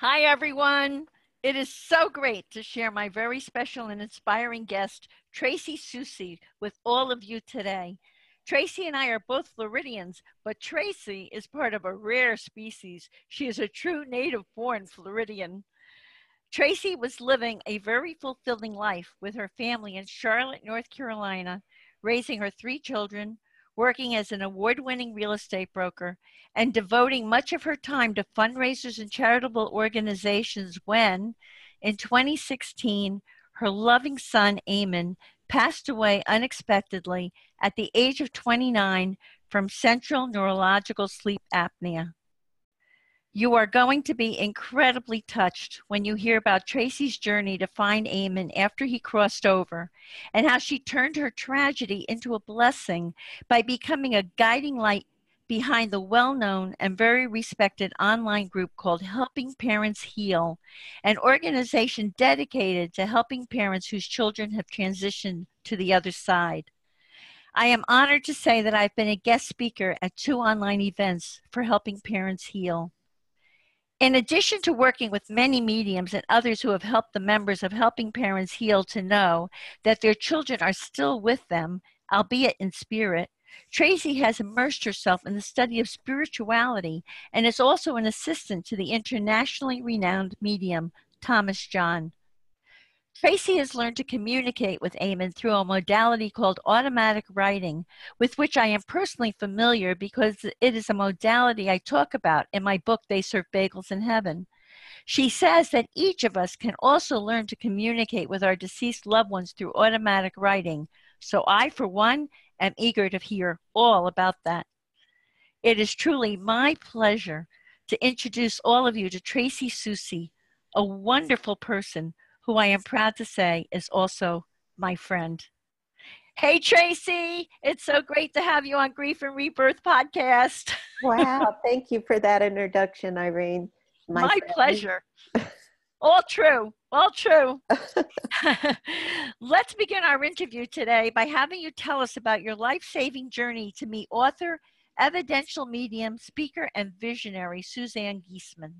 Hi, everyone. It is so great to share my very special and inspiring guest, Tracy Soucy, with all of you today. Tracy and I are both Floridians, but Tracy is part of a rare species. She is a true native born Floridian. Tracy was living a very fulfilling life with her family in Charlotte, North Carolina, raising her three children, working as an award winning real estate broker, and devoting much of her time to fundraisers and charitable organizations when, in 2016, her loving son, Eamon, passed away unexpectedly at the age of 29 from central neurological sleep apnea. You are going to be incredibly touched when you hear about Tracy's journey to find Eamon after he crossed over and how she turned her tragedy into a blessing by becoming a guiding light behind the well known and very respected online group called Helping Parents Heal, an organization dedicated to helping parents whose children have transitioned to the other side. I am honored to say that I've been a guest speaker at two online events for Helping Parents Heal. In addition to working with many mediums and others who have helped the members of Helping Parents Heal to know that their children are still with them, albeit in spirit, Tracy has immersed herself in the study of spirituality and is also an assistant to the internationally renowned medium Thomas John. Tracy has learned to communicate with Eamon through a modality called automatic writing, with which I am personally familiar because it is a modality I talk about in my book, They Serve Bagels in Heaven. She says that each of us can also learn to communicate with our deceased loved ones through automatic writing. So I, for one, am eager to hear all about that. It is truly my pleasure to introduce all of you to Tracy Soucy, a wonderful person who I am proud to say is also my friend. Hey, Tracy, it's so great to have you on Grief and Rebirth podcast. wow, thank you for that introduction, Irene. My, my pleasure. all true, all true. Let's begin our interview today by having you tell us about your life saving journey to meet author, evidential medium, speaker, and visionary Suzanne Giesemann.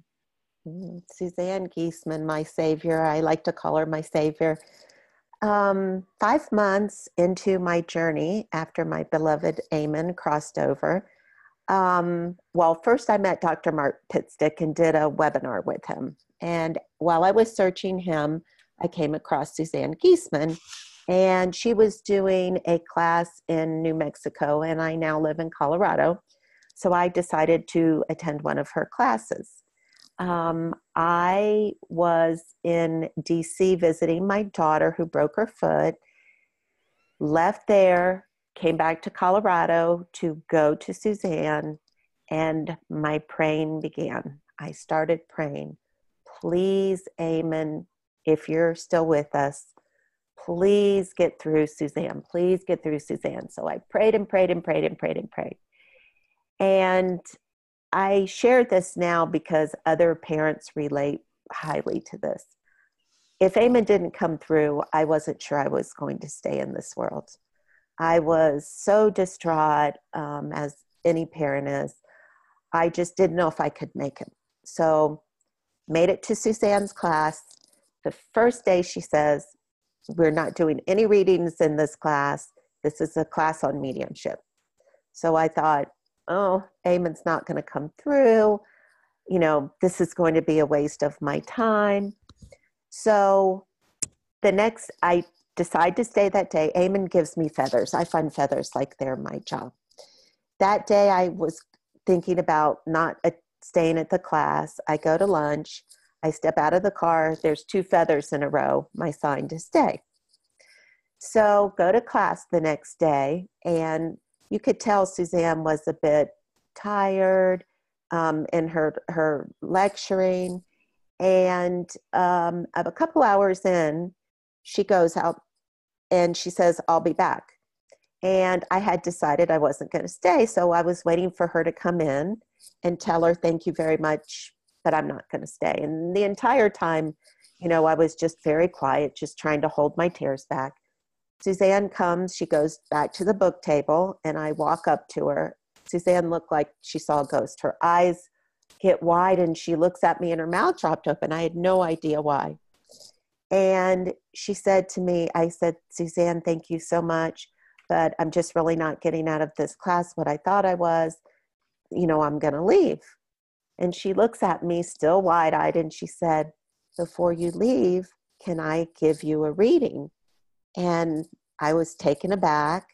Mm, Suzanne Giesemann, my savior. I like to call her my savior. Um, five months into my journey after my beloved Eamon crossed over, um, well, first I met Dr. Mark Pitstick and did a webinar with him. And while I was searching him, I came across Suzanne Giesemann, and she was doing a class in New Mexico, and I now live in Colorado. So I decided to attend one of her classes um, I was in DC visiting my daughter who broke her foot, left there, came back to Colorado to go to Suzanne, and my praying began. I started praying, please, Eamon, if you're still with us, please get through Suzanne. Please get through Suzanne. So I prayed and prayed and prayed and prayed and prayed. And I share this now because other parents relate highly to this. If Eamon didn't come through, I wasn't sure I was going to stay in this world. I was so distraught, um, as any parent is. I just didn't know if I could make it. So, made it to Suzanne's class. The first day, she says, We're not doing any readings in this class. This is a class on mediumship. So, I thought, oh, Eamon's not going to come through. You know, this is going to be a waste of my time. So the next, I decide to stay that day. Eamon gives me feathers. I find feathers like they're my job. That day, I was thinking about not uh, staying at the class. I go to lunch. I step out of the car. There's two feathers in a row, my sign to stay. So go to class the next day, and you could tell Suzanne was a bit tired um, in her her lecturing, and um, a couple hours in, she goes out and she says, "I'll be back." And I had decided I wasn't going to stay, so I was waiting for her to come in and tell her, "Thank you very much, but I'm not going to stay." And the entire time, you know, I was just very quiet, just trying to hold my tears back. Suzanne comes, she goes back to the book table, and I walk up to her. Suzanne looked like she saw a ghost. Her eyes get wide and she looks at me and her mouth dropped open. I had no idea why. And she said to me, I said, Suzanne, thank you so much, but I'm just really not getting out of this class what I thought I was. You know, I'm going to leave. And she looks at me still wide eyed and she said, Before you leave, can I give you a reading? And I was taken aback.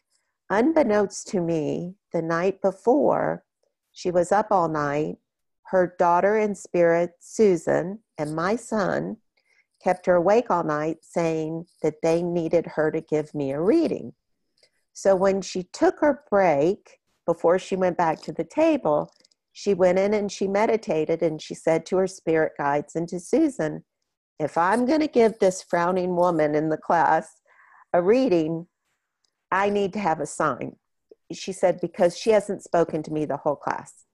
Unbeknownst to me, the night before, she was up all night. Her daughter in spirit, Susan, and my son kept her awake all night saying that they needed her to give me a reading. So when she took her break before she went back to the table, she went in and she meditated and she said to her spirit guides and to Susan, if I'm going to give this frowning woman in the class a reading, I need to have a sign. She said, because she hasn't spoken to me the whole class.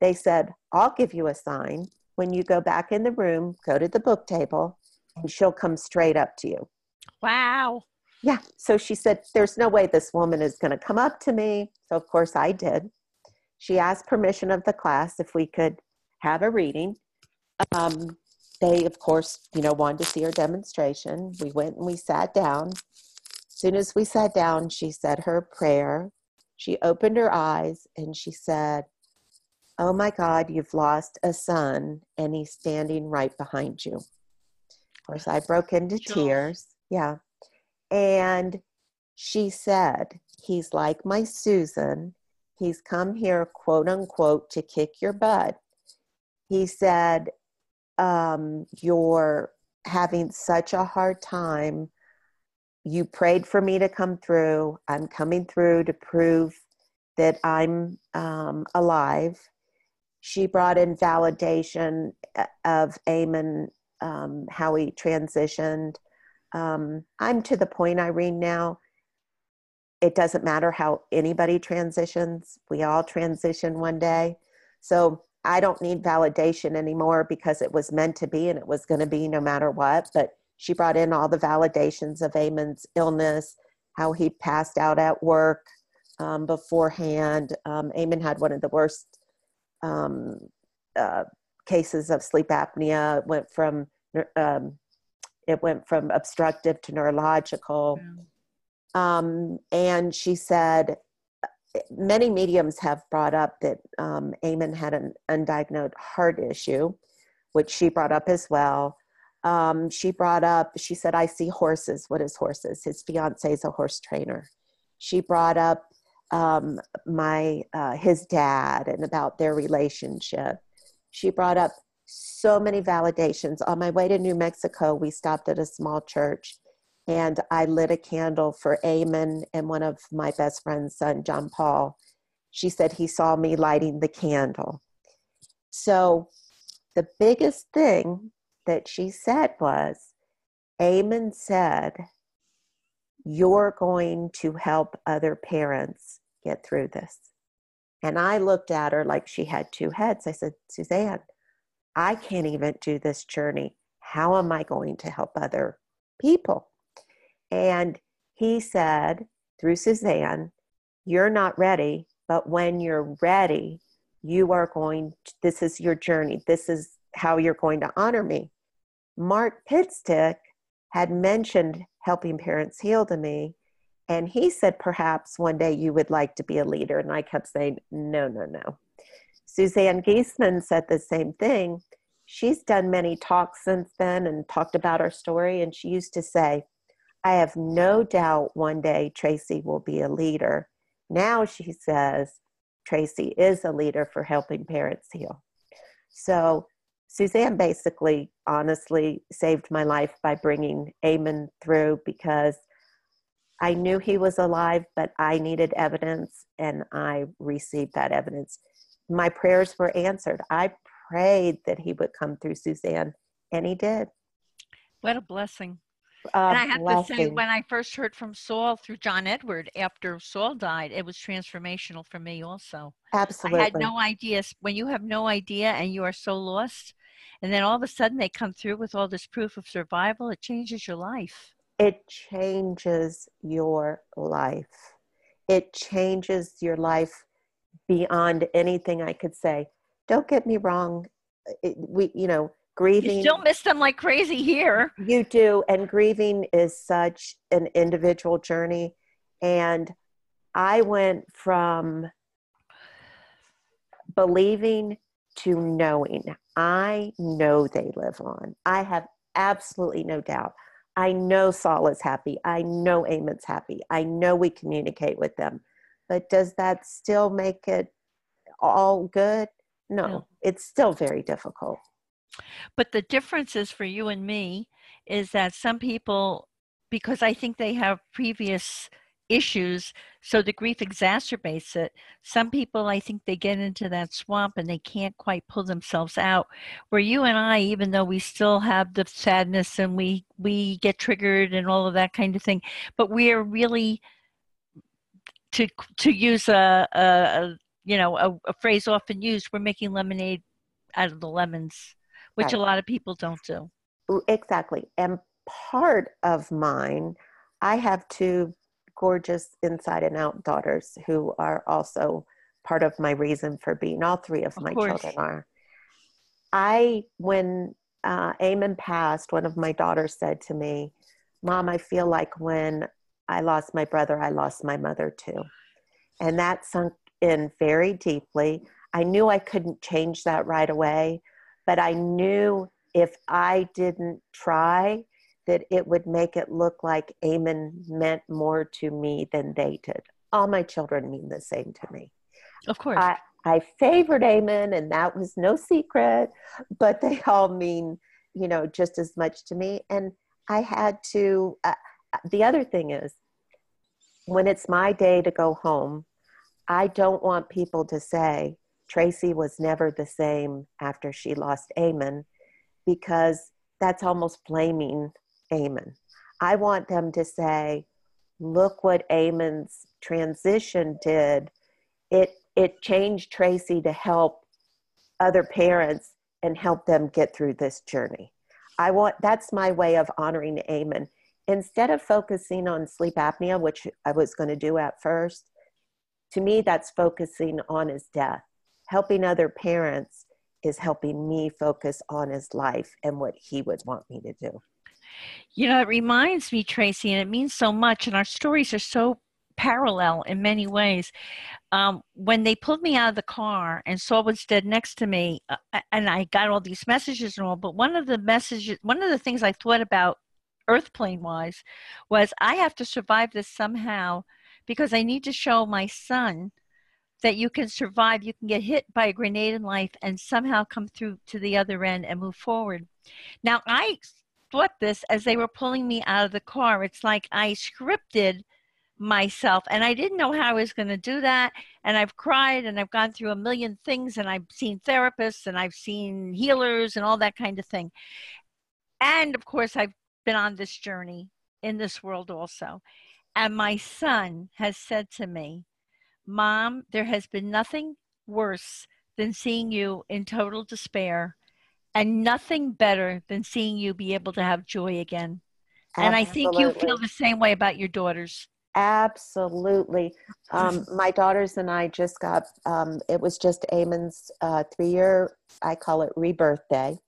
They said, I'll give you a sign. When you go back in the room, go to the book table, and she'll come straight up to you. Wow. Yeah. So she said, There's no way this woman is going to come up to me. So, of course, I did. She asked permission of the class if we could have a reading. Um, they, of course, you know, wanted to see her demonstration. We went and we sat down. As soon as we sat down, she said her prayer. She opened her eyes and she said, Oh my God, you've lost a son, and he's standing right behind you. Of course, I broke into sure. tears. Yeah. And she said, He's like my Susan. He's come here, quote unquote, to kick your butt. He said, um, You're having such a hard time. You prayed for me to come through. I'm coming through to prove that I'm um, alive. She brought in validation uh, of Eamon um, how he transitioned. Um, I'm to the point, Irene, now. It doesn't matter how anybody transitions. We all transition one day. So I don't need validation anymore because it was meant to be and it was going to be no matter what. But she brought in all the validations of Eamon's illness, how he passed out at work um, beforehand. Um, Eamon had one of the worst um, uh, cases of sleep apnea. It went from um, it went from obstructive to neurological. Yeah. Um, and she said, many mediums have brought up that um, Eamon had an undiagnosed heart issue, which she brought up as well. Um, she brought up, she said, I see horses. What is horses? His fiance is a horse trainer. She brought up um, my uh, his dad and about their relationship. She brought up so many validations. On my way to New Mexico, we stopped at a small church and I lit a candle for Eamon and one of my best friend's son, John Paul. She said he saw me lighting the candle. So the biggest thing that she said was, Eamon said, You're going to help other parents get through this. And I looked at her like she had two heads. I said, Suzanne, I can't even do this journey. How am I going to help other people? And he said, through Suzanne, you're not ready, but when you're ready, you are going, to, this is your journey. This is how you're going to honor me. Mark Pitstick had mentioned helping parents heal to me. And he said, perhaps one day you would like to be a leader. And I kept saying, no, no, no. Suzanne Giesemann said the same thing. She's done many talks since then and talked about our story. And she used to say, I have no doubt one day Tracy will be a leader. Now she says, Tracy is a leader for helping parents heal. So Suzanne basically, honestly, saved my life by bringing Eamon through because I knew he was alive, but I needed evidence and I received that evidence my prayers were answered. I prayed that he would come through Suzanne, and he did. What a blessing. A and I have blessing. to say, when I first heard from Saul through John Edward after Saul died, it was transformational for me also. Absolutely. I had no idea. When you have no idea and you are so lost, and then all of a sudden they come through with all this proof of survival, it changes your life. It changes your life. It changes your life beyond anything I could say. Don't get me wrong, it, we, you know, grieving. You still miss them like crazy here. You do. And grieving is such an individual journey. And I went from believing to knowing. I know they live on. I have absolutely no doubt. I know Saul is happy. I know Eamon's happy. I know we communicate with them. But does that still make it all good? No, no. it's still very difficult. But the difference is for you and me is that some people, because I think they have previous issues, so the grief exacerbates it. Some people, I think they get into that swamp and they can't quite pull themselves out. Where you and I, even though we still have the sadness and we we get triggered and all of that kind of thing, but we are really to to use a, a, a you know a, a, phrase often used, we're making lemonade out of the lemons, which right. a lot of people don't do. Exactly, and part of mine, I have two gorgeous inside and out daughters who are also part of my reason for being. All three of, of my course. children are. I, when uh, Eamon passed, one of my daughters said to me, Mom, I feel like when I lost my brother, I lost my mother too. And that sunk in very deeply. I knew I couldn't change that right away, but I knew if I didn't try, that it would make it look like Eamon meant more to me than they did. All my children mean the same to me. Of course. I, I favored Eamon, and that was no secret, but they all mean, you know, just as much to me. And I had to, uh, the other thing is, when it's my day to go home, I don't want people to say, Tracy was never the same after she lost Eamon, because that's almost blaming Eamon. I want them to say, look what Eamon's transition did. It it changed Tracy to help other parents and help them get through this journey. I want that's my way of honoring Eamon. Instead of focusing on sleep apnea, which I was going to do at first, to me that's focusing on his death. Helping other parents is helping me focus on his life and what he would want me to do. You know, it reminds me, Tracy, and it means so much, and our stories are so parallel in many ways. Um, when they pulled me out of the car and Saul was dead next to me, uh, and I got all these messages and all, but one of the messages, one of the things I thought about earth plane wise was I have to survive this somehow because I need to show my son that you can survive, you can get hit by a grenade in life and somehow come through to the other end and move forward. Now, I thought this as they were pulling me out of the car. It's like I scripted myself and I didn't know how I was going to do that. And I've cried and I've gone through a million things and I've seen therapists and I've seen healers and all that kind of thing. And of course, I've been on this journey in this world also. And my son has said to me, Mom, there has been nothing worse than seeing you in total despair and nothing better than seeing you be able to have joy again. Absolutely. And I think you feel the same way about your daughters. Absolutely. Um, my daughters and I just got, um, it was just Eamon's uh, three year, I call it rebirth day,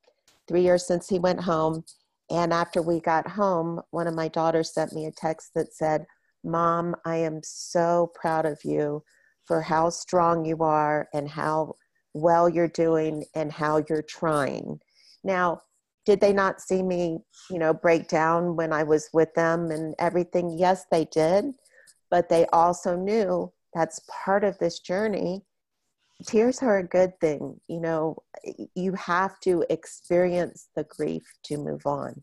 three years since he went home. And after we got home, one of my daughters sent me a text that said, Mom, I am so proud of you for how strong you are and how well you're doing and how you're trying. Now, did they not see me, you know, break down when I was with them and everything? Yes, they did. But they also knew that's part of this journey. Tears are a good thing. You know, you have to experience the grief to move on.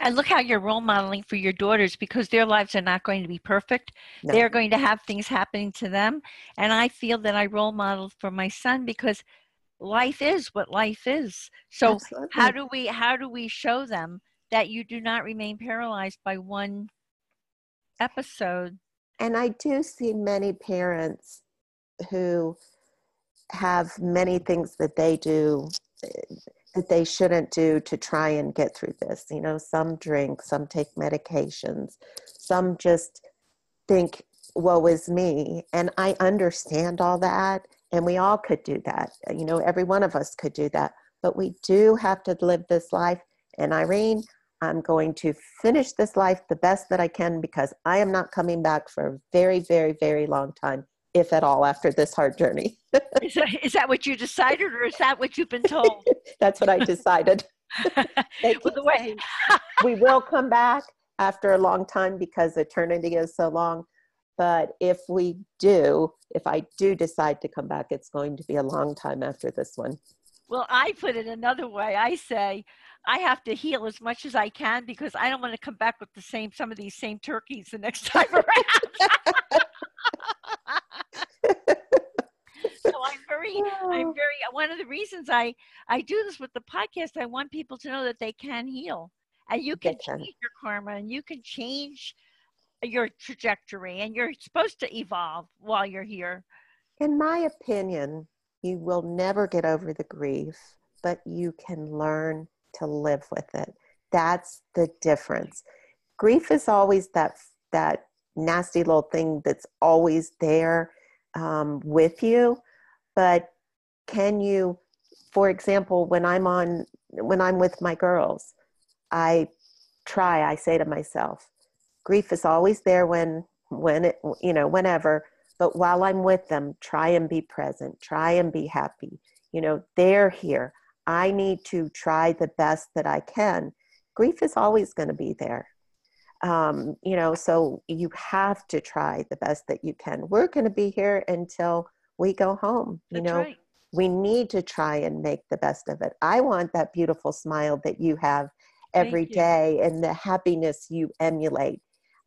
And look how you're role modeling for your daughters because their lives are not going to be perfect. No. They're going to have things happening to them. And I feel that I role modeled for my son because life is what life is. So Absolutely. how do we how do we show them that you do not remain paralyzed by one episode? And I do see many parents who have many things that they do eh, that they shouldn't do to try and get through this. You know, some drink, some take medications, some just think, woe is me. And I understand all that. And we all could do that. You know, every one of us could do that. But we do have to live this life. And Irene, I'm going to finish this life the best that I can because I am not coming back for a very, very, very long time, if at all, after this hard journey. is, that, is that what you decided, or is that what you've been told? That's what I decided. well, the way we will come back after a long time because eternity is so long. But if we do, if I do decide to come back, it's going to be a long time after this one. Well, I put it another way. I say I have to heal as much as I can because I don't want to come back with the same some of these same turkeys the next time around. Very, I'm very. One of the reasons I I do this with the podcast, I want people to know that they can heal, and you can change your karma, and you can change your trajectory, and you're supposed to evolve while you're here. In my opinion, you will never get over the grief, but you can learn to live with it. That's the difference. Grief is always that that nasty little thing that's always there um, with you, but can you, for example, when I'm on when I'm with my girls, I try. I say to myself, grief is always there when when it you know whenever but while I'm with them, try and be present, try and be happy. You know, they're here. I need to try the best that I can. Grief is always going to be there. Um, you know, so you have to try the best that you can. We're going to be here until we go home. You That's know, right. we need to try and make the best of it. I want that beautiful smile that you have every day and the happiness you emulate.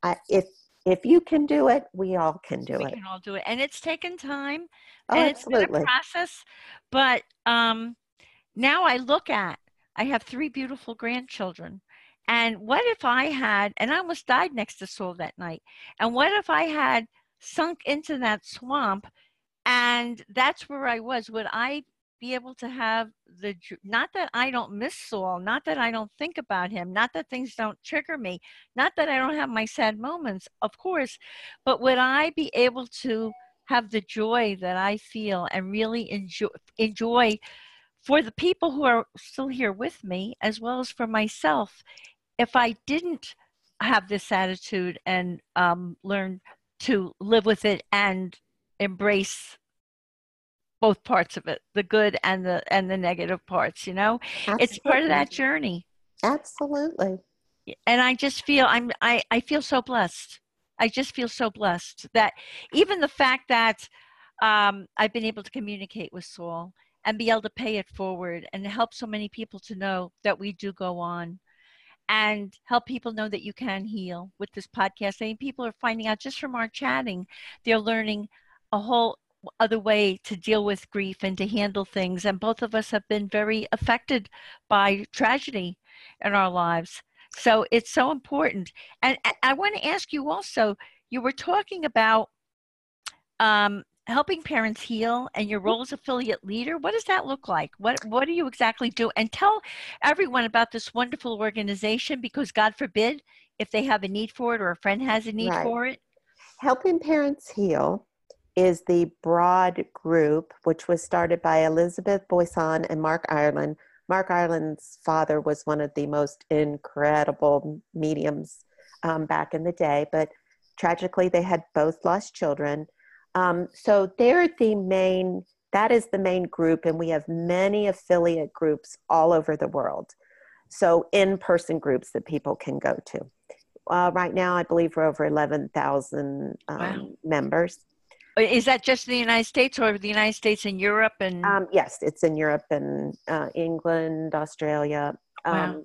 I, if if you can do it, we all can do we it. We can all do it, and it's taken time, oh, and absolutely. it's been a process. But um, now I look at, I have three beautiful grandchildren, and what if I had, and I almost died next to Saul that night, and what if I had sunk into that swamp, and that's where I was? Would I be able to have the not that I don't miss Saul, not that I don't think about him, not that things don't trigger me, not that I don't have my sad moments, of course, but would I be able to have the joy that I feel and really enjoy enjoy for the people who are still here with me as well as for myself if I didn't have this attitude and um, learn to live with it and embrace both parts of it the good and the and the negative parts you know Absolutely. it's part of that journey Absolutely. And I just feel I'm I, I feel so blessed. I just feel so blessed that even the fact that um, I've been able to communicate with Saul and be able to pay it forward and help so many people to know that we do go on and help people know that you can heal with this podcast. I mean, people are finding out just from our chatting, they're learning a whole other way to deal with grief and to handle things. And both of us have been very affected by tragedy in our lives. So it's so important. And I want to ask you also you were talking about um, helping parents heal and your role as affiliate leader. What does that look like? What, what do you exactly do? And tell everyone about this wonderful organization because, God forbid, if they have a need for it or a friend has a need right. for it. Helping Parents Heal is the broad group which was started by Elizabeth Boisson and Mark Ireland. Mark Ireland's father was one of the most incredible mediums um, back in the day, but tragically they had both lost children. Um, so they're the main, that is the main group, and we have many affiliate groups all over the world. So in person groups that people can go to. Uh, right now, I believe we're over 11,000 um, wow. members. Is that just the United States or the United States and Europe and? Um, yes, it's in Europe and uh, England, Australia. Um, wow.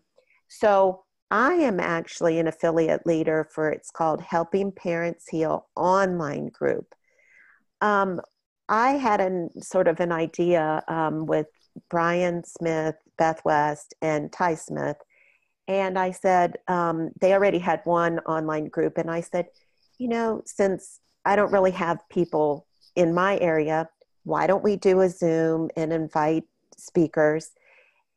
So I am actually an affiliate leader for it's called Helping Parents Heal online group. Um, I had a sort of an idea um, with Brian Smith, Beth West, and Ty Smith, and I said um, they already had one online group, and I said, you know, since I don't really have people in my area. Why don't we do a Zoom and invite speakers?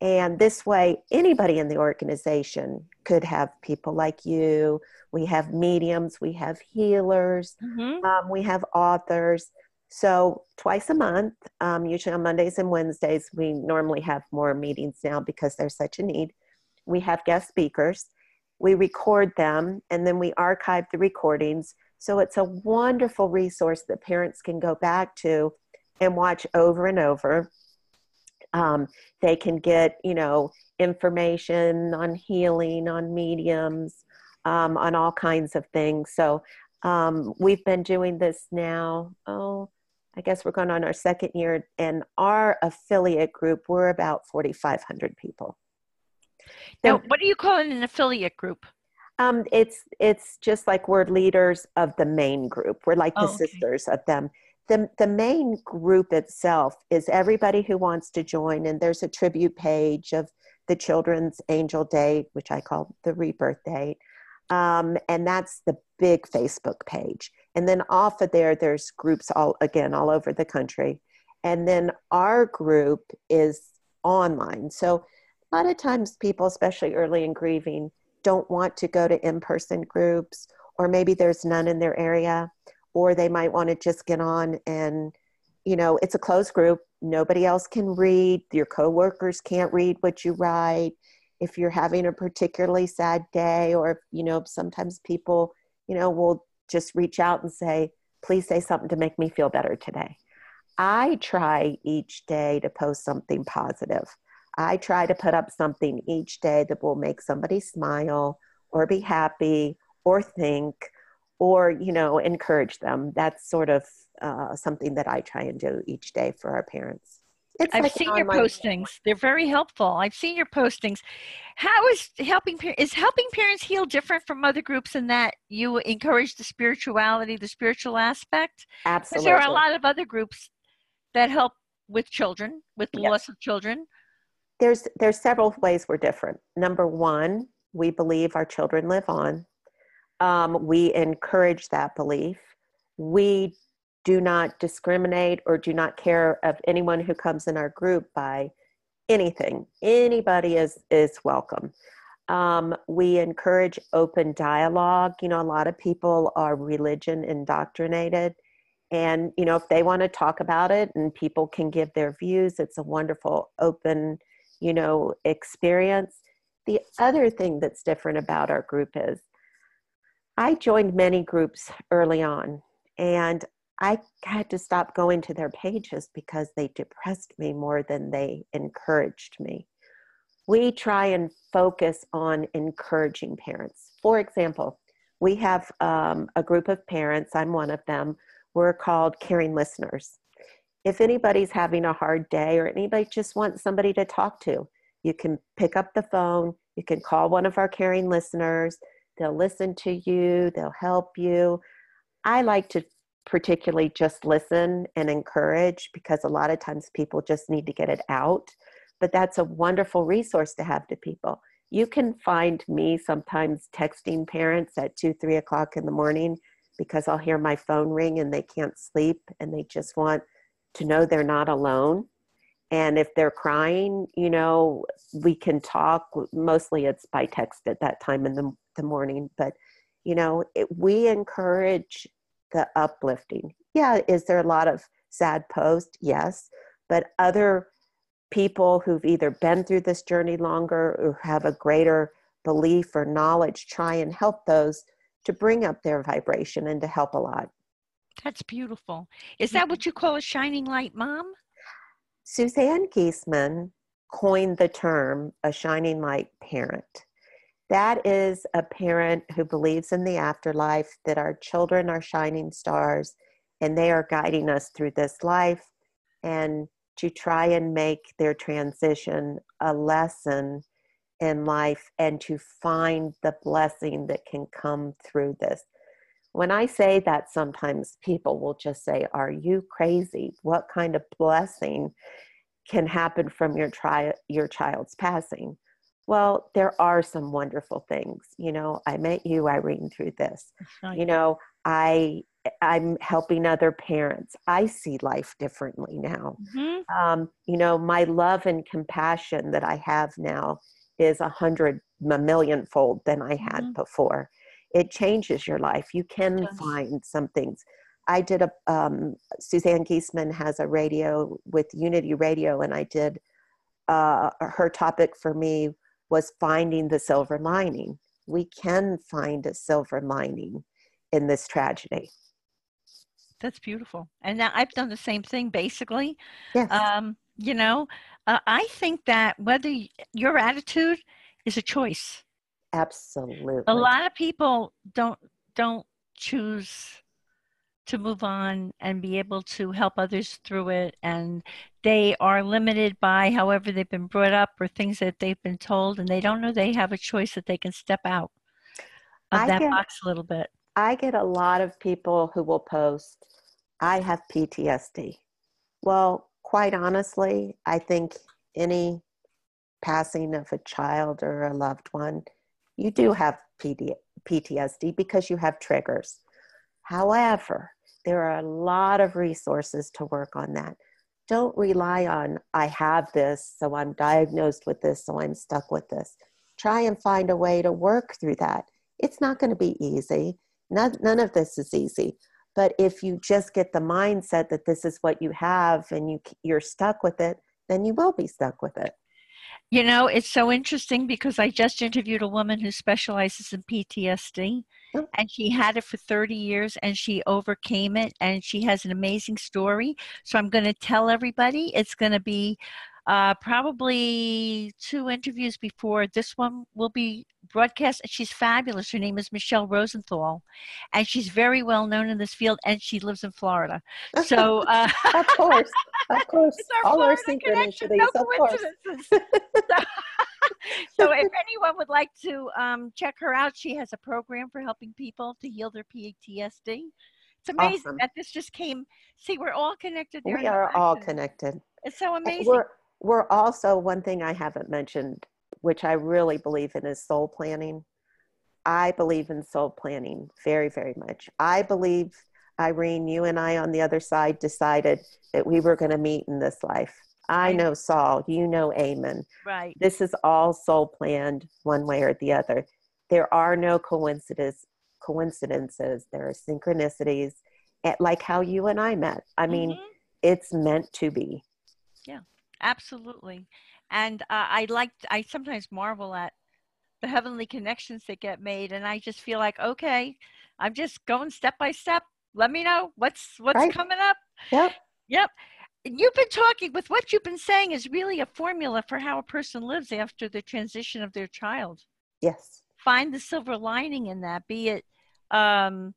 And this way, anybody in the organization could have people like you. We have mediums, we have healers, mm-hmm. um, we have authors. So twice a month, um, usually on Mondays and Wednesdays, we normally have more meetings now because there's such a need. We have guest speakers. We record them and then we archive the recordings. So it's a wonderful resource that parents can go back to and watch over and over. Um, they can get, you know, information on healing, on mediums, um, on all kinds of things. So um, we've been doing this now, oh, I guess we're going on our second year, and our affiliate group, we're about 4,500 people. Now, what do you call an affiliate group? Um, it's it's just like we're leaders of the main group. We're like the oh, okay. sisters of them. The, the main group itself is everybody who wants to join, and there's a tribute page of the children's angel date, which I call the rebirth date. Um, and that's the big Facebook page. And then off of there, there's groups all again all over the country. And then our group is online. So a lot of times people, especially early in grieving, don't want to go to in-person groups, or maybe there's none in their area, or they might want to just get on and, you know, it's a closed group. Nobody else can read. Your coworkers can't read what you write. If you're having a particularly sad day, or you know, sometimes people, you know, will just reach out and say, please say something to make me feel better today. I try each day to post something positive. I try to put up something each day that will make somebody smile or be happy or think or, you know, encourage them. That's sort of uh, something that I try and do each day for our parents. It's I've like seen your postings. They're very helpful. I've seen your postings. How is helping is helping parents heal different from other groups in that you encourage the spirituality, the spiritual aspect? Absolutely. Because there are a lot of other groups that help with children, with the loss of children. There's there's several ways we're different. Number one, we believe our children live on. Um, we encourage that belief. We do not discriminate or do not care of anyone who comes in our group by anything. Anybody is is welcome. Um, we encourage open dialogue. You know, a lot of people are religion indoctrinated, and you know, if they want to talk about it and people can give their views, it's a wonderful open, you know, experience. The other thing that's different about our group is I joined many groups early on, and I had to stop going to their pages because they depressed me more than they encouraged me. We try and focus on encouraging parents. For example, we have um, a group of parents, I'm one of them, we're called caring listeners. If anybody's having a hard day or anybody just wants somebody to talk to, you can pick up the phone, you can call one of our caring listeners, they'll listen to you, they'll help you. I like to particularly just listen and encourage because a lot of times people just need to get it out. But that's a wonderful resource to have to people. You can find me sometimes texting parents at two, three o'clock in the morning because I'll hear my phone ring and they can't sleep and they just want to know they're not alone. And if they're crying, you know, we can talk. Mostly it's by text at that time in the, the morning. But, you know, it, we encourage the uplifting. Yeah, is there a lot of sad posts? Yes. But other people who've either been through this journey longer or have a greater belief or knowledge try and help those to bring up their vibration and to help a lot. That's beautiful. Is that what mm-hmm. you call a shining light mom? Suzanne Giesemann coined the term a shining light parent. That is a parent who believes in the afterlife, that our children are shining stars and they are guiding us through this life, and to try and make their transition a lesson in life and to find the blessing that can come through this. When I say that, sometimes people will just say, Are you crazy? What kind of blessing can happen from your, tri- your child's passing? Well, there are some wonderful things. You know, I met you, Irene, through this. You know, I I'm helping other parents. I see life differently now. Mm-hmm. Um, you know, my love and compassion that I have now is a hundred, a million fold than I had mm-hmm. before. It changes your life. You can find some things. I did a, um, Suzanne Giesemann has a radio with Unity Radio, and I did, uh, her topic for me was finding the silver lining. We can find a silver lining in this tragedy. That's beautiful. And now I've done the same thing basically. Yes. Um, you know, uh, I think that whether y- your attitude is a choice. Absolutely. A lot of people don't don't choose to move on and be able to help others through it and they are limited by however they've been brought up or things that they've been told and they don't know they have a choice that they can step out of I that get- box a little bit. I get a lot of people who will post, I have PTSD. Well, quite honestly, I think any passing of a child or a loved one, you do have PD, PTSD because you have triggers. However, there are a lot of resources to work on that. Don't rely on, I have this, so I'm diagnosed with this, so I'm stuck with this. Try and find a way to work through that. It's not going to be easy. None, none of this is easy. But if you just get the mindset that this is what you have and you, you're stuck with it, then you will be stuck with it. You know, it's so interesting because I just interviewed a woman who specializes in PTSD Oh. and she had it for 30 years and she overcame it and she has an amazing story. So I'm going to tell everybody it's going to be uh, probably two interviews before this one will be broadcast. And she's fabulous. Her name is Michelle Rosenthal and she's very well known in this field and she lives in Florida. So, uh, of course, of course. Our All our Florida connection, synchronicities, no of course. coincidences. so, so if anyone would like to um, check her out, she has a program for helping people to heal their PTSD. It's amazing Awesome. that this just came. See, we're all connected. there we are all connected. It's so amazing. We're, we're also, one thing I haven't mentioned, which I really believe in, is soul planning. I believe in soul planning very, very much. I believe, Irene, you and I on the other side decided that we were going to meet in this life. I know Saul, you know Eamon. right. This is all soul planned one way or the other. There are no coincidences. Coincidences. There are synchronicities, eh, like how you and I met. I mean, Mhm. it's meant to be. Yeah, absolutely. And uh, I like, I sometimes marvel at the heavenly connections that get made. And I just feel like, okay, I'm just going step by step. Let me know what's what's Right. coming up. Yep. Yep. You've been talking with what you've been saying is really a formula for how a person lives after the transition of their child. Yes. Find the silver lining in that, be it um,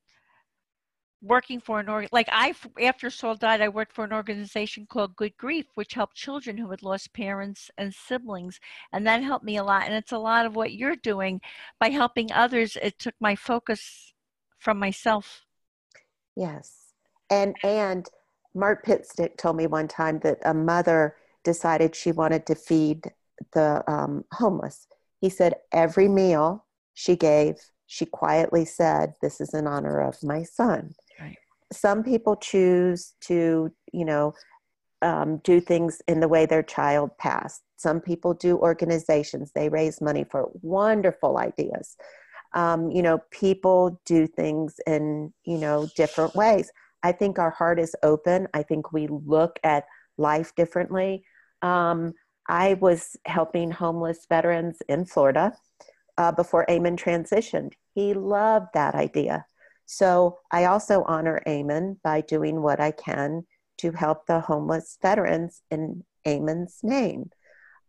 working for an org like I after Saul died, I worked for an organization called Good Grief, which helped children who had lost parents and siblings, and that helped me a lot. And it's a lot of what you're doing by helping others. It took my focus from myself. Yes. And and Mark Pitstick told me one time that a mother decided she wanted to feed the um, homeless. He said every meal she gave, she quietly said, "This is in honor of my son." Some people choose to, you know, um, do things in the way their child passed. Some people do organizations; they raise money for wonderful ideas. Um, you know, people do things in you know different ways. I think our heart is open. I think we look at life differently. Um, I was helping homeless veterans in Florida uh, before Eamon transitioned. He loved that idea. So I also honor Eamon by doing what I can to help the homeless veterans in Eamon's name.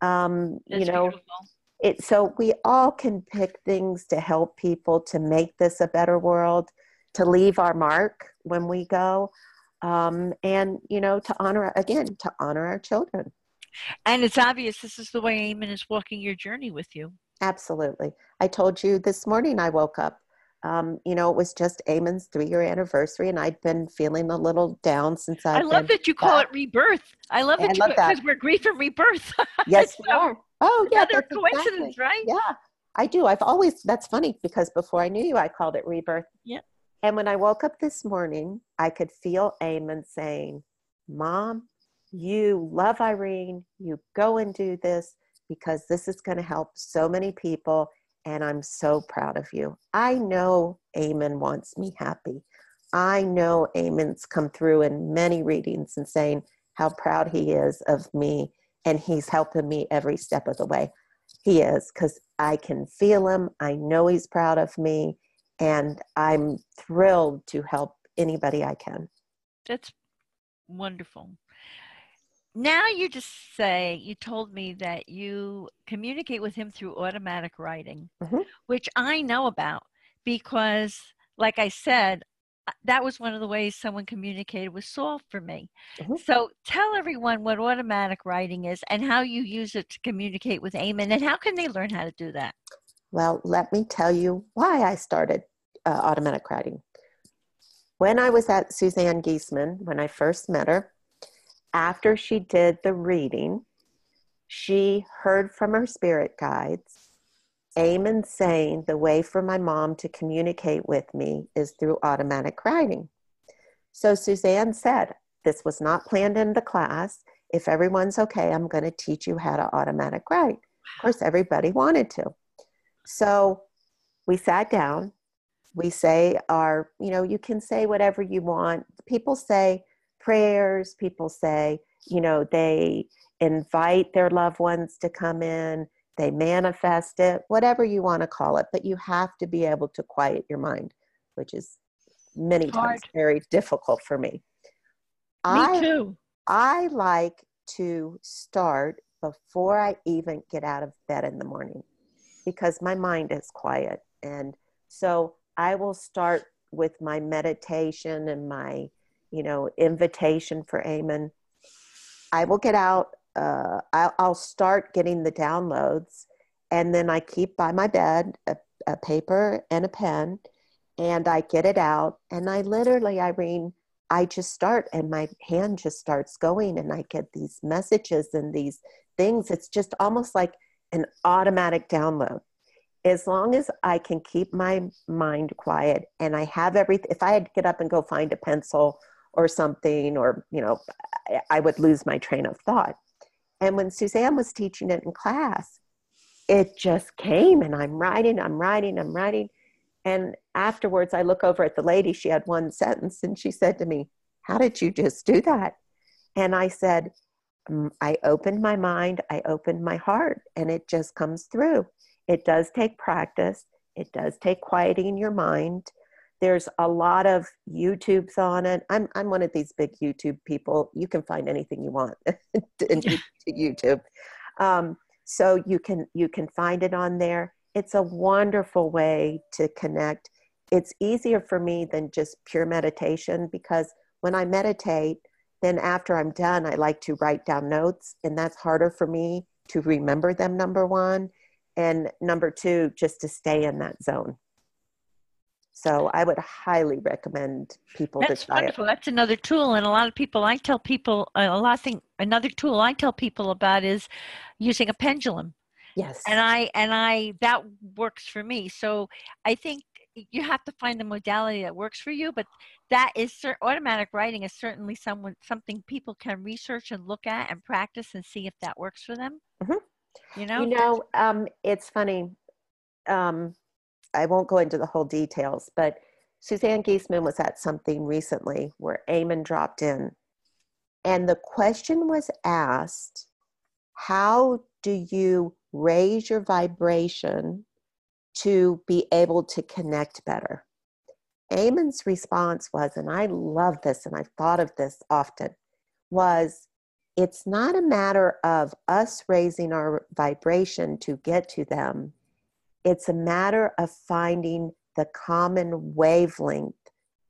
Um, you know, beautiful. it so we all can pick things to help people to make this a better world to leave our mark when we go um, and you know to honor again to honor our children And it's obvious this is the way Eamon is walking your journey with you. absolutely i told you this morning i woke up um, you know it was just Eamon's three year anniversary and i'd been feeling a little down since I i've love that you call back. it rebirth. I love I that that. because we're grief and rebirth. yes So, we are oh yeah Another that's coincidence, exactly. right? Yeah, I do. I've always, that's funny because before I knew you, I called it rebirth. Yeah. And when I woke up this morning, I could feel Eamon saying, Mom, you love Irene. You go and do this because this is going to help so many people. And I'm so proud of you. I know Eamon wants me happy. I know Eamon's come through in many readings and saying how proud he is of me, and he's helping me every step of the way. He is because I can feel him. I know he's proud of me, and I'm thrilled to help anybody I can. That's wonderful. Now you just say you told me that you communicate with him through automatic writing, mm-hmm. which I know about because, like I said, uh, that was one of the ways someone communicated with Saul for me. Mm-hmm. So tell everyone what automatic writing is and how you use it to communicate with Eamon and how can they learn how to do that? Well, let me tell you why I started uh, automatic writing. When I was at Suzanne Giesemann, when I first met her, after she did the reading, she heard from her spirit guides Eamon saying the way for my mom to communicate with me is through automatic writing. So Suzanne said, This was not planned in the class. If everyone's okay, I'm going to teach you how to automatic write. Of course, everybody wanted to. So we sat down. We say our, you know, you can say whatever you want. People say, prayers. People say, you know, they invite their loved ones to come in, they manifest it, whatever you want to call it, but you have to be able to quiet your mind, which is many Hard. times very difficult for me. Me I, too. I like to start before I even get out of bed in the morning because my mind is quiet. And so I will start with my meditation and my you know, invitation for Eamon. I will get out, uh, I'll, I'll, start getting the downloads, and then I keep by my bed a, a paper and a pen, and I get it out, and I literally, Irene, I just start, and my hand just starts going, and I get these messages and these things. It's just almost like an automatic download as long as I can keep my mind quiet and I have everything, if I had to get up and go find a pencil or something, or, you know, I would lose my train of thought. And when Suzanne was teaching it in class, it just came and I'm writing, I'm writing, I'm writing. And afterwards, I look over at the lady, she had one sentence, and she said to me, How did you just do that? And I said, mm, I opened my mind, I opened my heart, and it just comes through. It does take practice, it does take quieting your mind, there's a lot of YouTubes on it. I'm I'm one of these big YouTube people. You can find anything you want in YouTube. Um, so you can you can find it on there. It's a wonderful way to connect. It's easier for me than just pure meditation because when I meditate, then after I'm done, I like to write down notes, and that's harder for me to remember them. Number one, and number two, just to stay in that zone. So I would highly recommend people That's to try wonderful. it. That's another tool, and a lot of people. I tell people a lot of thing. Another tool I tell people about is using a pendulum. Yes. And I and I that works for me. So I think you have to find the modality that works for you. But that is automatic writing is certainly someone something people can research and look at and practice and see if that works for them. Mm-hmm. You know. You know, um, it's funny. Um, I won't go into the whole details, but Suzanne Giesemann was at something recently where Eamon dropped in. And the question was asked How do you raise your vibration to be able to connect better? Eamon's response was, and I love this and I've thought of this often, was it's not a matter of us raising our vibration to get to them it's a matter of finding the common wavelength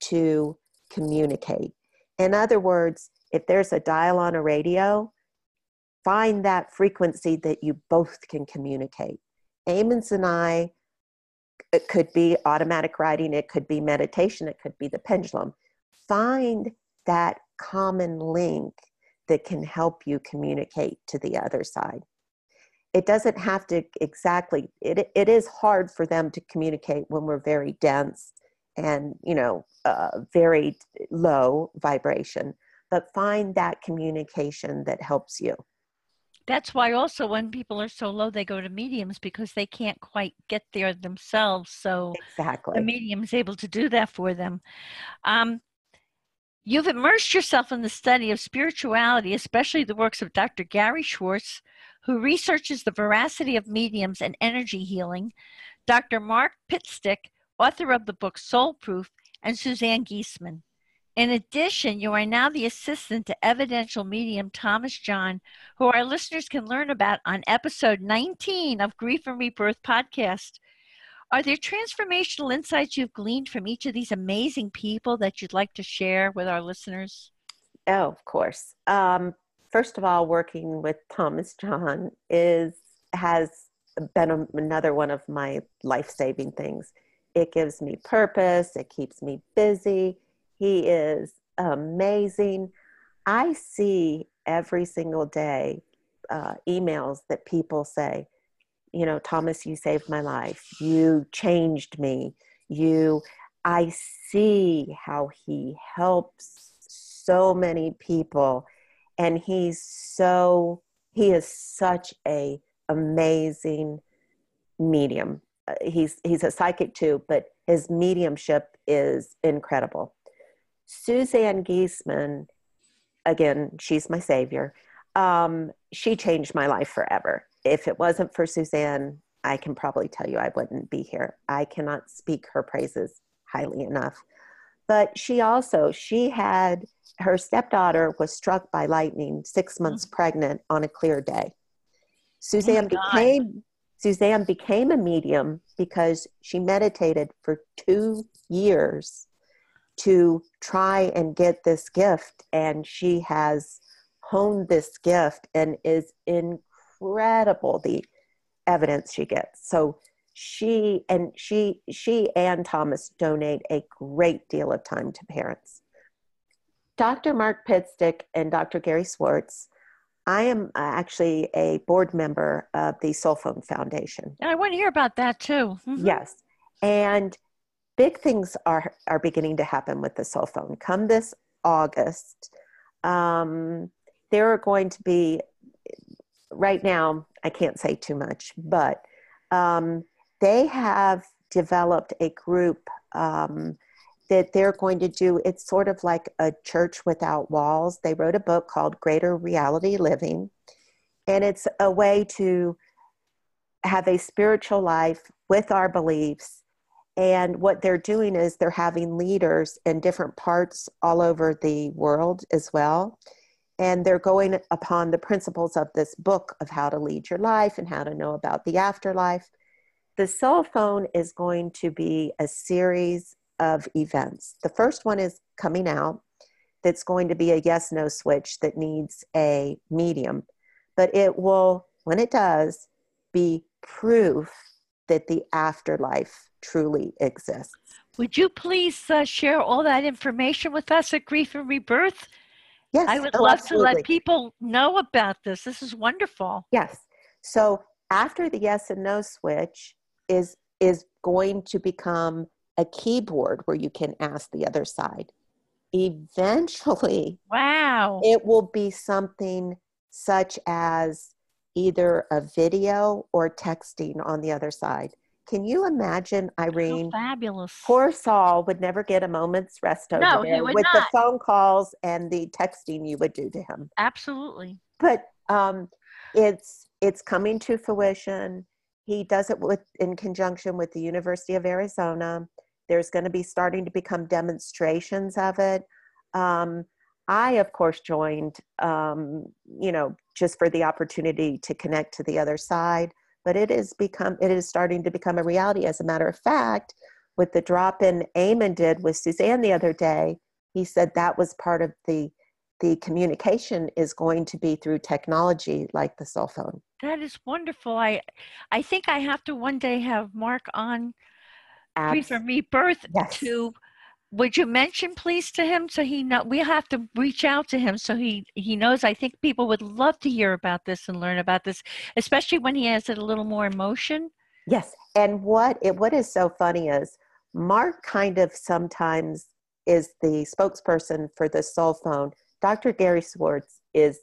to communicate. In other words, if there's a dial on a radio, find that frequency that you both can communicate. Eamon's and I, it could be automatic writing, it could be meditation, it could be the pendulum. Find that common link that can help you communicate to the other side it doesn't have to exactly it, it is hard for them to communicate when we're very dense and you know uh, very low vibration but find that communication that helps you That's why also when people are so low, they go to mediums because they can't quite get there themselves. So exactly, the medium is able to do that for them. Um, you've immersed yourself in the study of spirituality, especially the works of Dr. Gary Schwartz, who researches the veracity of mediums and energy healing, Dr. Mark Pitstick, author of the book Soul Proof, and Suzanne Giesemann. In addition, you are now the assistant to evidential medium Thomas John, who our listeners can learn about on episode 19 of Grief and Rebirth podcast. Are there transformational insights you've gleaned from each of these amazing people that you'd like to share with our listeners? Oh, of course. Um, first of all, working with Thomas John is has been a, another one of my life saving things. It gives me purpose. It keeps me busy he is amazing. I see every single day uh, emails that people say, you know, Thomas, you saved my life. You changed me. You, I see how he helps so many people. And he's so, he is such a amazing medium. Uh, he's, he's a psychic too, but his mediumship is incredible. Suzanne Giesemann, again, she's my savior. Um, she changed my life forever. If it wasn't for Suzanne, I can probably tell you I wouldn't be here. I cannot speak her praises highly enough. But she also, she had her stepdaughter was struck by lightning six months mm-hmm. pregnant on a clear day. Suzanne oh became Suzanne became a medium because she meditated for two years to try and get this gift and she has honed this gift and is incredible the evidence she gets so she and she she and thomas donate a great deal of time to parents dr mark pitstick and dr gary schwartz i am actually a board member of the soul phone foundation i want to hear about that too mm-hmm. yes and big things are are beginning to happen with the soul phone. Come this August, um, there are going to be. Right now, I can't say too much, but um, they have developed a group um, that they're going to do. It's sort of like a church without walls. They wrote a book called Greater Reality Living, and it's a way to have a spiritual life with our beliefs and what they're doing is they're having leaders in different parts all over the world as well. And they're going upon the principles of this book of how to lead your life and how to know about the afterlife. The SoulPhone is going to be a series of events. The first one is coming out, that's going to be a yes no switch that needs a medium. But it will, when it does, be proof that the afterlife truly exists. Would you please uh, share all that information with us at Grief and Rebirth? Yes, I would oh, love absolutely. to let people know about this. This is wonderful. Yes. So after the yes and no switch is is going to become a keyboard where you can ask the other side. Eventually, wow, it will be something such as either a video or texting on the other side. Can you imagine, Irene? How fabulous. Poor Saul would never get a moment's rest over no, there with not. the phone calls and the texting you would do to him. Absolutely. But um, it's it's coming to fruition. He does it with in conjunction with the University of Arizona. There's going to be starting to become demonstrations of it. Um, I, of course, joined, um, you know, just for the opportunity to connect to the other side but it is become it is starting to become a reality. As a matter of fact, with the drop in Eamon did with Suzanne the other day, he said that was part of the the communication is going to be through technology like the SoulPhone. That is wonderful. I I think I have to one day have Mark on Abs- for me birth yes. to would you mention please to him so he know we have to reach out to him so he he knows i think people would love to hear about this and learn about this especially when he has it a little more emotion yes and what it what is so funny is mark kind of sometimes is the spokesperson for the cell phone dr gary schwartz is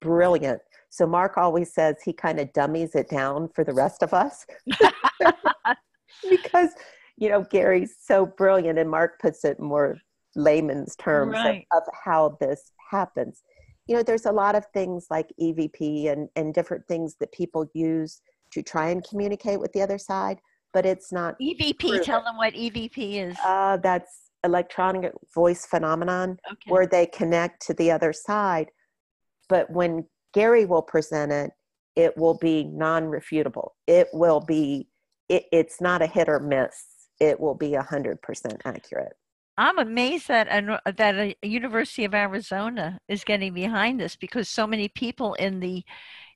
brilliant So Mark always says he kind of dummies it down for the rest of us because, you know, Gary's so brilliant and Mark puts it more layman's terms right. of, of how this happens. You know, there's a lot of things like EVP and, and different things that people use to try and communicate with the other side, but it's not EVP. Proven. Tell them what EVP is. Uh, that's electronic voice phenomenon okay. where they connect to the other side. But when Gary will present it, it will be non-refutable. It will be, it, it's not a hit or miss. It will be 100% accurate. I'm amazed that a, that a University of Arizona is getting behind this because so many people in the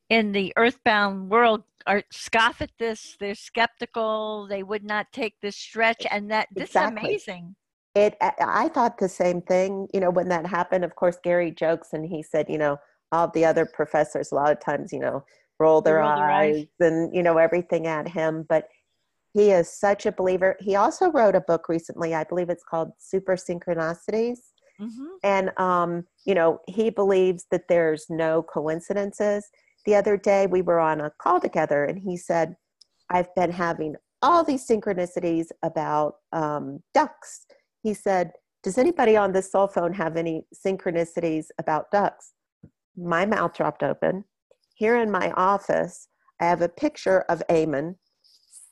in the earthbound world are scoff at this. They're skeptical. They would not take this stretch, and that this exactly. is amazing. It. I thought the same thing. You know, when that happened, of course, Gary jokes and he said, you know, all the other professors a lot of times, you know, roll their, roll eyes, eyes and you know everything at him, but he is such a believer. He also wrote a book recently. I believe it's called Super Synchronicities. Mm-hmm. And, um, you know, he believes that there's no coincidences the other day we were on a call together and he said, I've been having all these synchronicities about um, ducks. He said, Does anybody on this cell phone have any synchronicities about ducks? My mouth dropped open. Here in my office, I have a picture of Eamon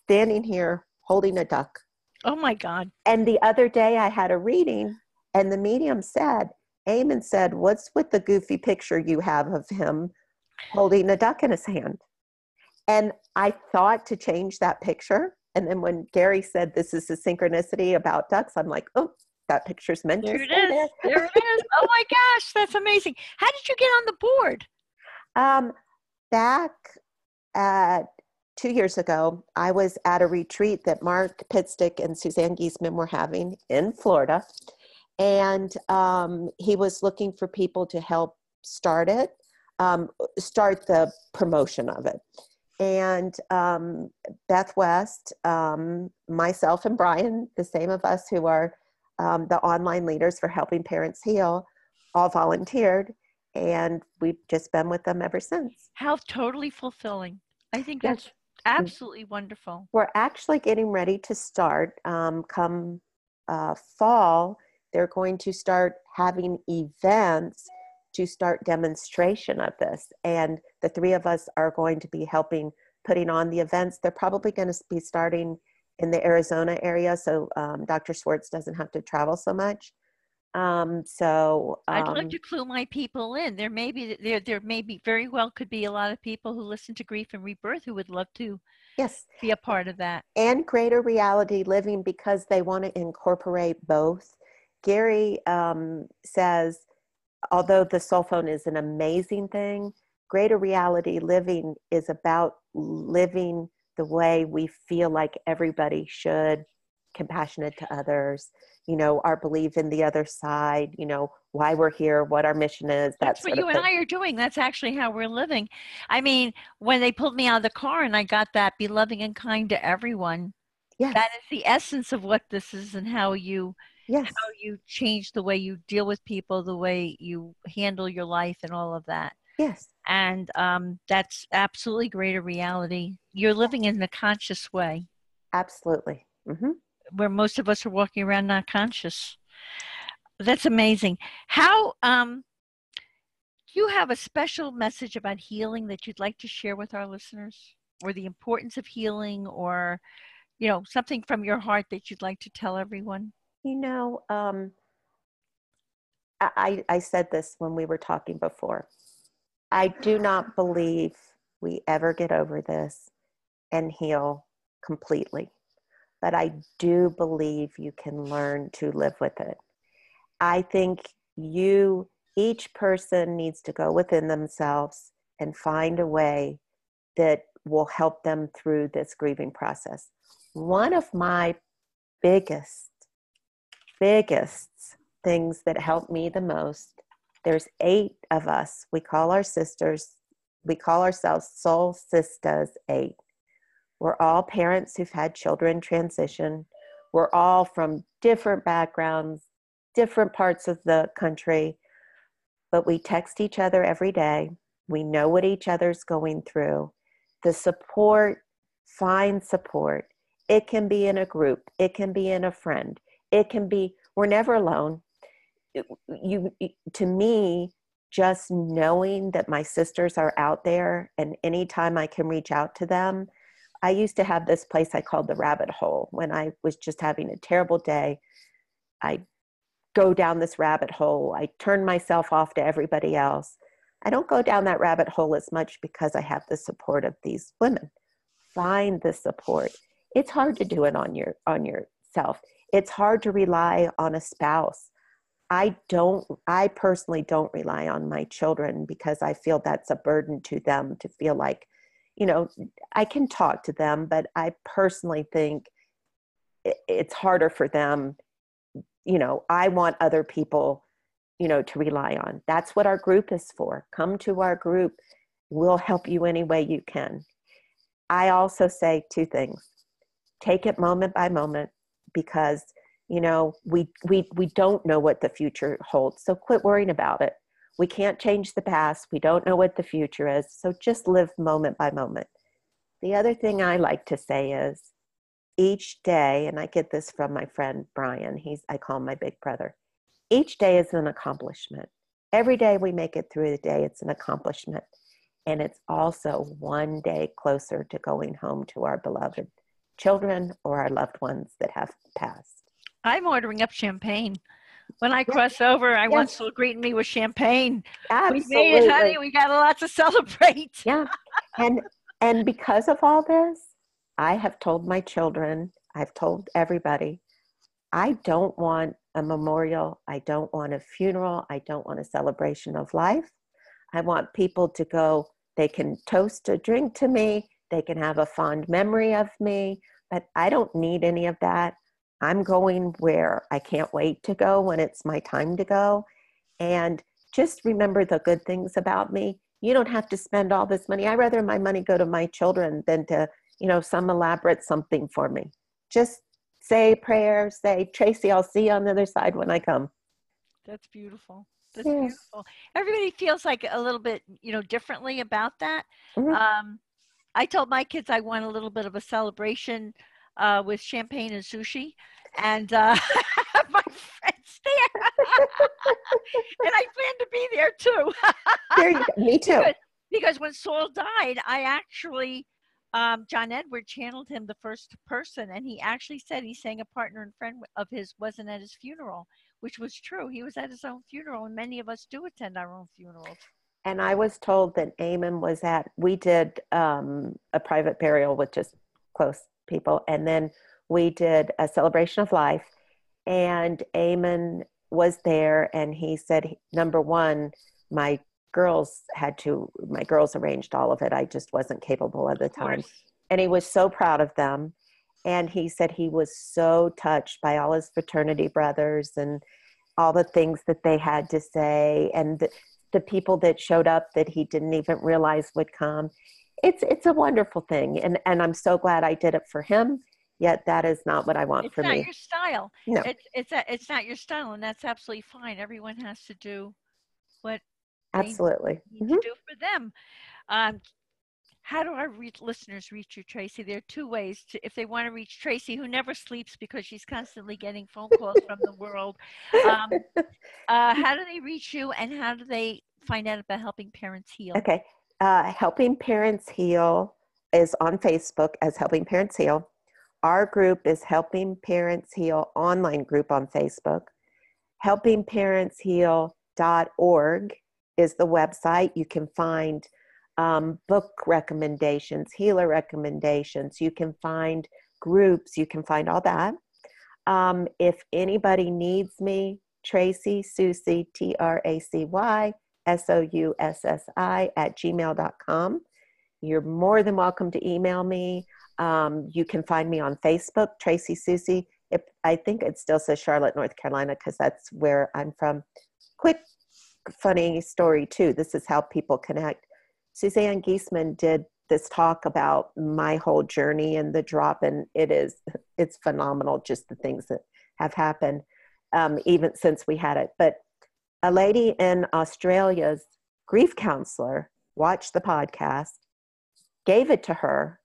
standing here holding a duck. Oh my God. And the other day I had a reading, and the medium said, Eamon said, What's with the goofy picture you have of him holding a duck in his hand. And I thought to change that picture. And then when Gary said this is a synchronicity about ducks, I'm like, oh, that picture's meant there to it is. There. there it is. Oh my gosh, that's amazing. How did you get on the board? Um, back at two years ago, I was at a retreat that Mark Pitstick and Suzanne Giesemann were having in Florida. And um, he was looking for people to help start it um, start the promotion of it. And um, Beth West, um, myself, and Brian, the same of us who are um, the online leaders for helping parents heal, all volunteered, and we've just been with them ever since. How totally fulfilling! I think that's yes. absolutely wonderful. We're actually getting ready to start um, come uh, fall. They're going to start having events to start demonstration of this. And the three of us are going to be helping putting on the events. They're probably going to be starting in the Arizona area, so um, Dr. Schwartz doesn't have to travel so much. Um, so um, I'd like to clue my people in. There may be there there may be very well could be a lot of people who listen to Grief and Rebirth who would love to yes be a part of that and greater reality living because they want to incorporate both. Gary um, says although the SoulPhone is an amazing thing, greater reality living is about living the way we feel like everybody should, compassionate to others, you know, our belief in the other side, you know, why we're here, what our mission is. That That's what you and I are doing. That's actually how we're living. I mean, when they pulled me out of the car and I got that be loving and kind to everyone, yes. that is the essence of what this is and how you yes. how you change the way you deal with people, the way you handle your life, and all of that. Yes. And um, that's absolutely greater reality. You're living in a conscious way. Absolutely. Mm-hmm. Where most of us are walking around not conscious. That's amazing. How um, do you have a special message about healing that you'd like to share with our listeners, or the importance of healing, or you know something from your heart that you'd like to tell everyone? You know, um, I, I said this when we were talking before. I do not believe we ever get over this and heal completely, but I do believe you can learn to live with it. I think you, each person needs to go within themselves and find a way that will help them through this grieving process. One of my biggest biggest things that help me the most. There's eight of us. We call our sisters we call ourselves soul sisters eight. We're all parents who've had children transition. We're all from different backgrounds different parts of the country but we text each other every day. We know what each other's going through. The support, find support. It can be in a group, it can be in a friend, it can be, we're never alone. You, to me, just knowing that my sisters are out there and anytime I can reach out to them. I used to have this place I called the rabbit hole when I was just having a terrible day. I go down this rabbit hole. I turn myself off to everybody else. I don't go down that rabbit hole as much because I have the support of these women. Find the support. It's hard to do it on your on yourself. It's hard to rely on a spouse. I don't I personally don't rely on my children because I feel that's a burden to them to feel like, you know, I can talk to them, but I personally think it's harder for them. You know i want other people you know to rely on. That's what our group is for. Come to our group. We'll help you any way you can. I also say two things. Take it moment by moment because you know we we we don't know what the future holds so quit worrying about it we can't change the past we don't know what the future is so just live moment by moment the other thing i like to say is each day, and I get this from my friend Brian, he's I call him my big brother. Each day is an accomplishment. Every day we make it through the day, it's an accomplishment. And it's also one day closer to going home to our beloved children or our loved ones that have passed. I'm ordering up champagne. When I cross over, I yes. want to greet me with champagne. Absolutely. We made it, honey. We got a lot to celebrate. yeah. And and because of all this, I have told my children, I've told everybody, I don't want a memorial. I don't want a funeral. I don't want a celebration of life. I want people to go, they can toast a drink to me, they can have a fond memory of me, but I don't need any of that. I'm going where I can't wait to go when it's my time to go. And just remember the good things about me. You don't have to spend all this money. I rather my money go to my children than to you know, some elaborate something for me. Just say prayer, say, Tracy, I'll see you on the other side when I come. That's beautiful. That's beautiful. Everybody feels like a little bit, you know, differently about that. Mm-hmm. Um, I told my kids I want a little bit of a celebration uh, with champagne and sushi, and uh, my friends there, and I plan to be there too. there you go. Me too. Because, because when Saul died, I actually um, John Edward channeled him the first person, and he actually said he sang a partner and friend of his wasn't at his funeral, which was true. He was at his own funeral, and many of us do attend our own funerals. And I was told that Eamon was at, we did um, a private burial with just close people, and then we did a celebration of life, and Eamon was there, and he said, number one, my girls had to my girls arranged all of it. I just wasn't capable at the time. and he was so proud of them. And he said he was so touched by all his fraternity brothers and all the things that they had to say. And the, people that showed up that he didn't even realize would come it's it's a wonderful thing and and i'm so glad i did it for him yet that is not what i want it's for me it's not your style no. it's it's a, it's not your style and that's absolutely fine everyone has to do what Absolutely. Mm-hmm. do for them. Um, how do our re- listeners reach you, Tracy? There are two ways to, if they want to reach Tracy, who never sleeps because she's constantly getting phone calls from the world. Um, uh, how do they reach you, and how do they find out about Helping Parents Heal? Okay, uh, Helping Parents Heal is on Facebook as Helping Parents Heal. Our group is Helping Parents Heal online group on Facebook. HelpingParentsHeal.org is the website. You can find um, book recommendations, healer recommendations. You can find groups. You can find all that. Um, if anybody needs me, Tracy Soussi, T R A C Y S O U S S I, at gmail.com. You're more than welcome to email me. Um, you can find me on Facebook, Tracy Soussi. If, I think it still says Charlotte, North Carolina, because that's where I'm from. Quick funny story too. This is how people connect. Suzanne Giesemann did this talk about my whole journey and the drop, and it is it's phenomenal. Just the things that have happened, um, even since we had it. But a lady in Australia's grief counselor watched the podcast, gave it to her.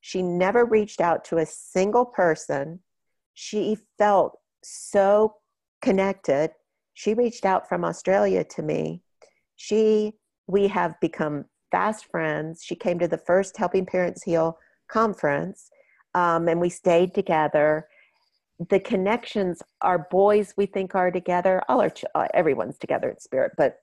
She never reached out to a single person. She felt so connected. She reached out from Australia to me. She, we have become fast friends. She came to the first Helping Parents Heal conference, um, and we stayed together. The connections, our boys, we think are together. All our, uh, everyone's together in spirit, but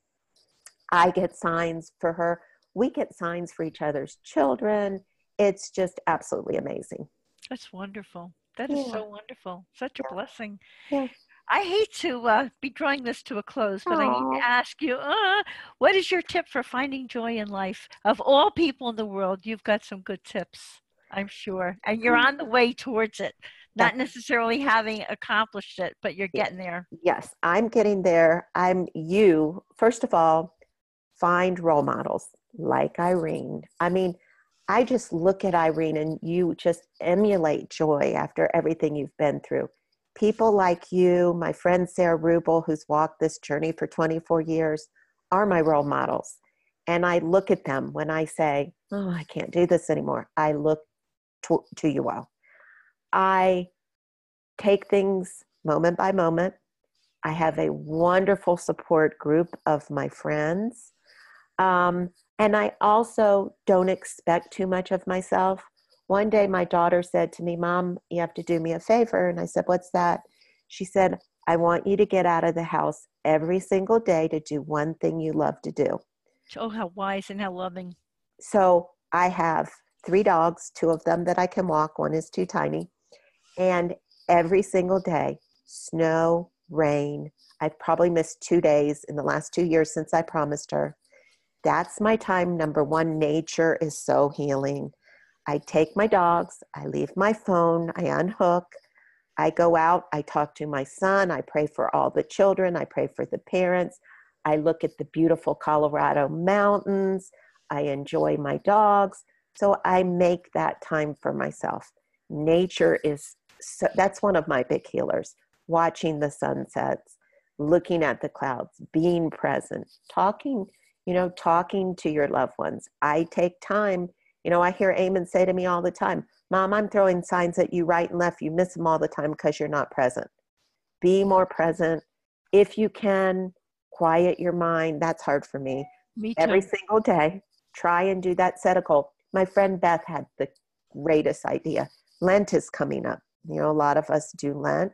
I get signs for her. We get signs for each other's children. It's just absolutely amazing. That's wonderful. That is yeah. so wonderful. Such a yeah. blessing. Yeah. I hate to uh, be drawing this to a close, but Aww. I need to ask you uh, what is your tip for finding joy in life? Of all people in the world, you've got some good tips, I'm sure. And you're on the way towards it, not necessarily having accomplished it, but you're getting there. Yes, I'm getting there. I'm you. First of all, find role models like Irene. I mean, I just look at Irene and you just emulate joy after everything you've been through. People like you, my friend Sarah Rubel, who's walked this journey for 24 years, are my role models. And I look at them when I say, Oh, I can't do this anymore. I look to, to you all. I take things moment by moment. I have a wonderful support group of my friends. Um, and I also don't expect too much of myself. One day, my daughter said to me, Mom, you have to do me a favor. And I said, What's that? She said, I want you to get out of the house every single day to do one thing you love to do. Oh, how wise and how loving. So I have three dogs, two of them that I can walk, one is too tiny. And every single day, snow, rain, I've probably missed two days in the last two years since I promised her that's my time. Number one, nature is so healing. I take my dogs, I leave my phone, I unhook, I go out, I talk to my son, I pray for all the children, I pray for the parents, I look at the beautiful Colorado mountains, I enjoy my dogs. So I make that time for myself. Nature is so, that's one of my big healers. Watching the sunsets, looking at the clouds, being present, talking you know, talking to your loved ones. I take time. You know, I hear Eamon say to me all the time, Mom, I'm throwing signs at you right and left. You miss them all the time because you're not present. Be more present. If you can, quiet your mind. That's hard for me. Me too. Every single day, try and do that set a goal. My friend Beth had the greatest idea. Lent is coming up. You know, a lot of us do Lent.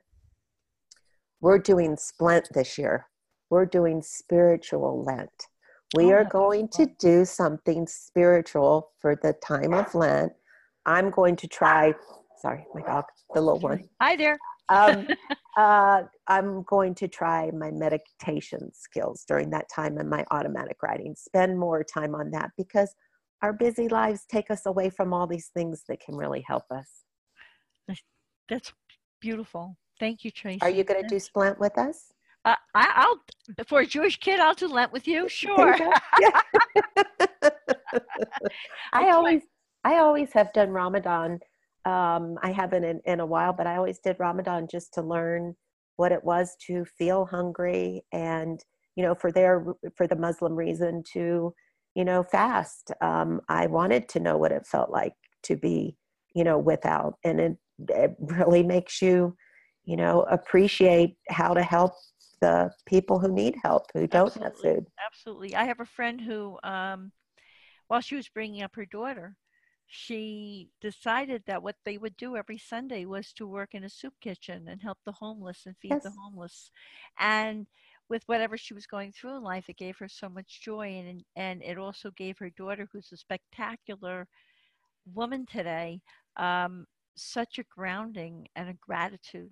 We're doing Splent this year. We're doing spiritual Lent. We oh, are going to do something spiritual for the time of Lent. I'm going to try, sorry, my dog, the little one. Hi there. um, uh, I'm going to try my meditation skills during that time and my automatic writing. Spend more time on that because our busy lives take us away from all these things that can really help us. That's beautiful. Thank you, Tracy. Are you going to do Splent with us? Uh, I, will for a Jewish kid, I'll do Lent with you. Sure. I always, I always have done Ramadan. Um, I haven't in, in a while, but I always did Ramadan just to learn what it was to feel hungry and you know for their for the Muslim reason to you know fast. Um, I wanted to know what it felt like to be you know without, and it it really makes you you know appreciate how to help the people who need help who don't absolutely, have food. Absolutely. I have a friend who, um, while she was bringing up her daughter, she decided that what they would do every Sunday was to work in a soup kitchen and help the homeless and feed yes. the homeless. And with whatever she was going through in life, it gave her so much joy. And, and it also gave her daughter, who's a spectacular woman today, um, such a grounding and a gratitude.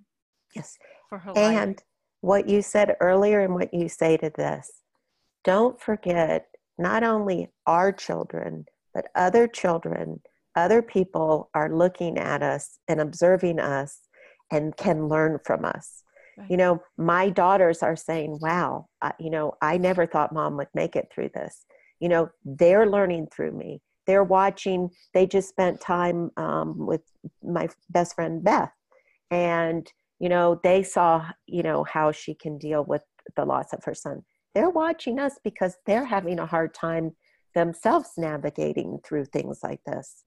Yes. For her and life what you said earlier and what you say to this. Don't forget not only our children, but other children, other people are looking at us and observing us and can learn from us. Right. You know, my daughters are saying, wow, uh, you know, I never thought mom would make it through this. You know, they're learning through me. They're watching, they just spent time um, with my best friend Beth. And you know they saw you know how she can deal with the loss of her son they're watching us because they're having a hard time themselves navigating through things like this.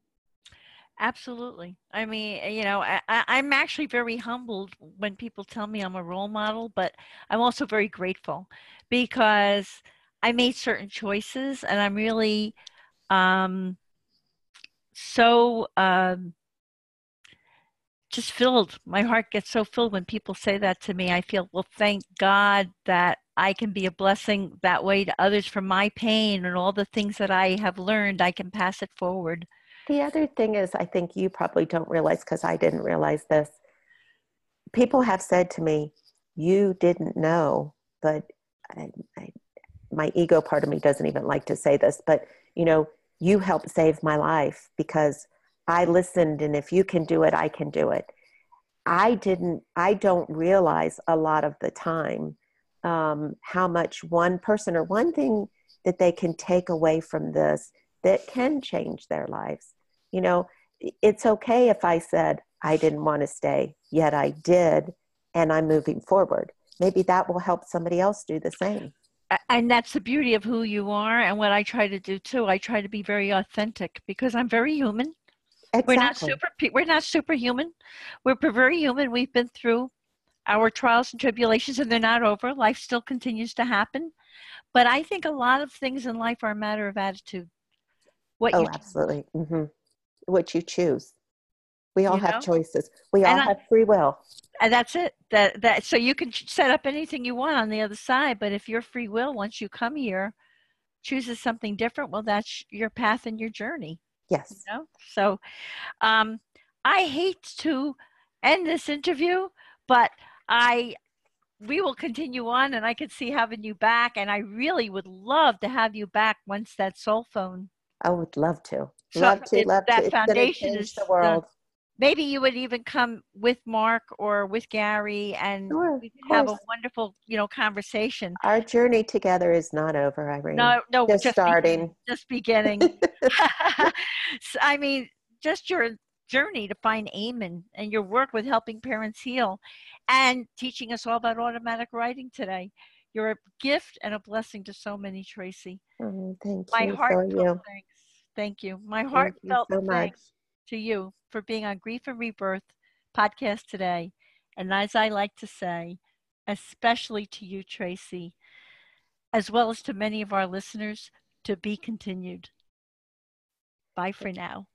Absolutely. I mean, you know, I, I'm actually very humbled when people tell me I'm a role model, but I'm also very grateful because I made certain choices and I'm really um, so um, just filled. My heart gets so filled when people say that to me. I feel, well, thank God that I can be a blessing that way to others from my pain and all the things that I have learned, I can pass it forward. The other thing is, I think you probably don't realize because I didn't realize this. People have said to me, You didn't know, but I, I, my ego part of me doesn't even like to say this, but you know, you helped save my life because I listened, and if you can do it, I can do it. I didn't, I don't realize a lot of the time um, how much one person or one thing that they can take away from this that can change their lives. You know, it's okay if I said, I didn't want to stay, yet I did, and I'm moving forward. Maybe that will help somebody else do the same. And that's the beauty of who you are, and what I try to do too. I try to be very authentic because I'm very human. Exactly. We're not super. We're not superhuman. We're very human. We've been through our trials and tribulations, and they're not over. Life still continues to happen. But I think a lot of things in life are a matter of attitude. What oh, absolutely. Mm-hmm. What you choose. We all you have know? choices. We all have free will. And that's it. That that so you can set up anything you want on the other side, but if your free will once you come here chooses something different, well that's your path and your journey. Yes. You know? So um I hate to end this interview, but I we will continue on and I could see having you back and I really would love to have you back once that soul phone. I would love to. So love to, love that to. foundation is the world. Maybe you would even come with Mark or with Gary and sure, we could have a wonderful, you know, conversation. Our journey together is not over, Irene. No, no, just, just starting. Beginning, just beginning. I mean, just your journey to find Eamon and your work with helping parents heal and teaching us all about automatic writing today. You're a gift and a blessing to so many, Tracy. Oh, thank My you. heart so you. thanks. Thank you. My heart heartfelt so thanks to you for being on Grief and Rebirth podcast today. And as I like to say, especially to you, Tracy, as well as to many of our listeners, to be continued. Bye for now.